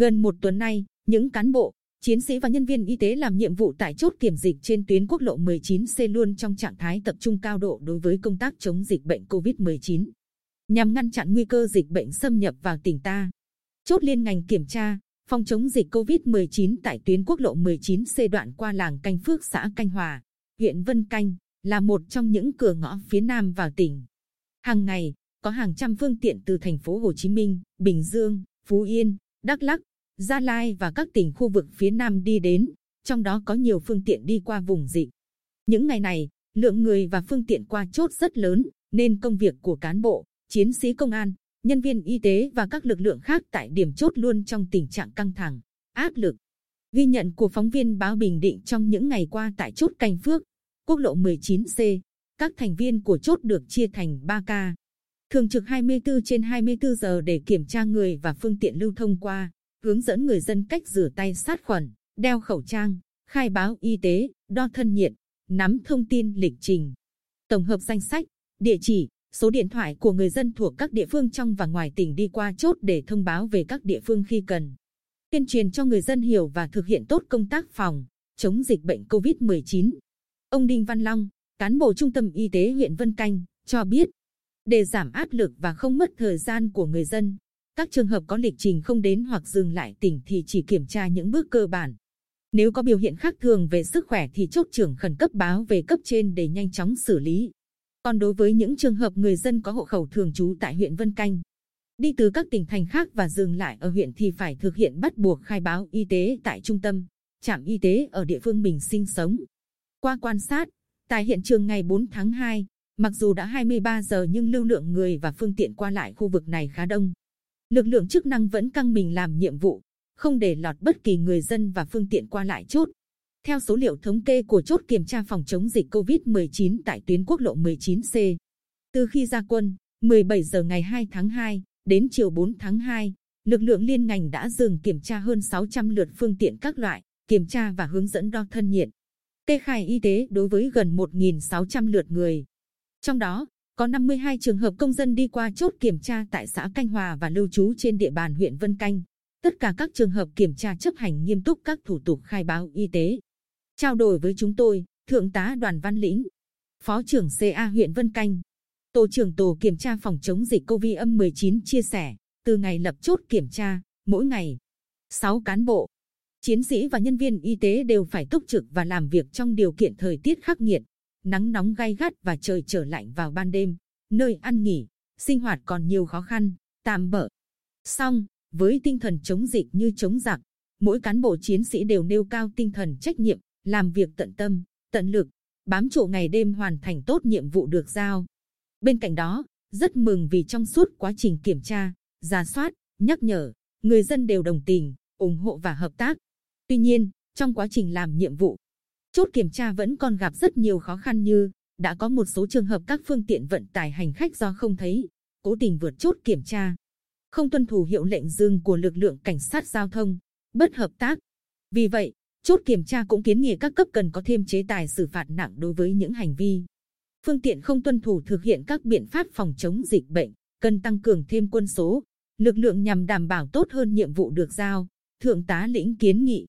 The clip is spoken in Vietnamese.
Gần một tuần nay, những cán bộ, chiến sĩ và nhân viên y tế làm nhiệm vụ tại chốt kiểm dịch trên tuyến quốc lộ 19C luôn trong trạng thái tập trung cao độ đối với công tác chống dịch bệnh COVID-19. Nhằm ngăn chặn nguy cơ dịch bệnh xâm nhập vào tỉnh ta, chốt liên ngành kiểm tra, phòng chống dịch COVID-19 tại tuyến quốc lộ 19C đoạn qua làng Canh Phước xã Canh Hòa, huyện Vân Canh, là một trong những cửa ngõ phía Nam vào tỉnh. Hàng ngày, có hàng trăm phương tiện từ thành phố Hồ Chí Minh, Bình Dương, Phú Yên, Đắk Lắk, Gia Lai và các tỉnh khu vực phía Nam đi đến, trong đó có nhiều phương tiện đi qua vùng dịch. Những ngày này, lượng người và phương tiện qua chốt rất lớn, nên công việc của cán bộ, chiến sĩ công an, nhân viên y tế và các lực lượng khác tại điểm chốt luôn trong tình trạng căng thẳng, áp lực. Ghi nhận của phóng viên báo Bình Định trong những ngày qua tại chốt Canh Phước, quốc lộ 19C, các thành viên của chốt được chia thành 3 ca. Thường trực 24 trên 24 giờ để kiểm tra người và phương tiện lưu thông qua, hướng dẫn người dân cách rửa tay sát khuẩn, đeo khẩu trang, khai báo y tế, đo thân nhiệt, nắm thông tin lịch trình. Tổng hợp danh sách, địa chỉ, số điện thoại của người dân thuộc các địa phương trong và ngoài tỉnh đi qua chốt để thông báo về các địa phương khi cần. Tuyên truyền cho người dân hiểu và thực hiện tốt công tác phòng, chống dịch bệnh COVID-19. Ông Đinh Văn Long, cán bộ trung tâm y tế huyện Vân Canh, cho biết, để giảm áp lực và không mất thời gian của người dân, các trường hợp có lịch trình không đến hoặc dừng lại tỉnh thì chỉ kiểm tra những bước cơ bản. Nếu có biểu hiện khác thường về sức khỏe thì chốt trưởng khẩn cấp báo về cấp trên để nhanh chóng xử lý. Còn đối với những trường hợp người dân có hộ khẩu thường trú tại huyện Vân Canh, đi từ các tỉnh thành khác và dừng lại ở huyện thì phải thực hiện bắt buộc khai báo y tế tại trung tâm, trạm y tế ở địa phương mình sinh sống. Qua quan sát, tại hiện trường ngày 4 tháng 2, mặc dù đã 23 giờ nhưng lưu lượng người và phương tiện qua lại khu vực này khá đông. Lực lượng chức năng vẫn căng mình làm nhiệm vụ, không để lọt bất kỳ người dân và phương tiện qua lại chốt. Theo số liệu thống kê của chốt kiểm tra phòng chống dịch COVID-19 tại tuyến quốc lộ 19C, từ khi ra quân, 17 giờ ngày 2 tháng 2 đến chiều 4 tháng 2, lực lượng liên ngành đã dừng kiểm tra hơn 600 lượt phương tiện các loại, kiểm tra và hướng dẫn đo thân nhiệt. Kê khai y tế đối với gần 1.600 lượt người. Trong đó, có 52 trường hợp công dân đi qua chốt kiểm tra tại xã Canh Hòa và lưu trú trên địa bàn huyện Vân Canh. Tất cả các trường hợp kiểm tra chấp hành nghiêm túc các thủ tục khai báo y tế. Trao đổi với chúng tôi, Thượng tá Đoàn Văn Lĩnh, Phó trưởng CA huyện Vân Canh, Tổ trưởng Tổ kiểm tra phòng chống dịch COVID-19 chia sẻ, từ ngày lập chốt kiểm tra, mỗi ngày, 6 cán bộ, chiến sĩ và nhân viên y tế đều phải túc trực và làm việc trong điều kiện thời tiết khắc nghiệt nắng nóng gay gắt và trời trở lạnh vào ban đêm, nơi ăn nghỉ, sinh hoạt còn nhiều khó khăn, tạm bỡ. Song, với tinh thần chống dịch như chống giặc, mỗi cán bộ chiến sĩ đều nêu cao tinh thần trách nhiệm, làm việc tận tâm, tận lực, bám trụ ngày đêm hoàn thành tốt nhiệm vụ được giao. Bên cạnh đó, rất mừng vì trong suốt quá trình kiểm tra, giả soát, nhắc nhở, người dân đều đồng tình, ủng hộ và hợp tác. Tuy nhiên, trong quá trình làm nhiệm vụ, Chốt kiểm tra vẫn còn gặp rất nhiều khó khăn như đã có một số trường hợp các phương tiện vận tải hành khách do không thấy, cố tình vượt chốt kiểm tra, không tuân thủ hiệu lệnh dừng của lực lượng cảnh sát giao thông, bất hợp tác. Vì vậy, chốt kiểm tra cũng kiến nghị các cấp cần có thêm chế tài xử phạt nặng đối với những hành vi phương tiện không tuân thủ thực hiện các biện pháp phòng chống dịch bệnh, cần tăng cường thêm quân số, lực lượng nhằm đảm bảo tốt hơn nhiệm vụ được giao. Thượng tá lĩnh kiến nghị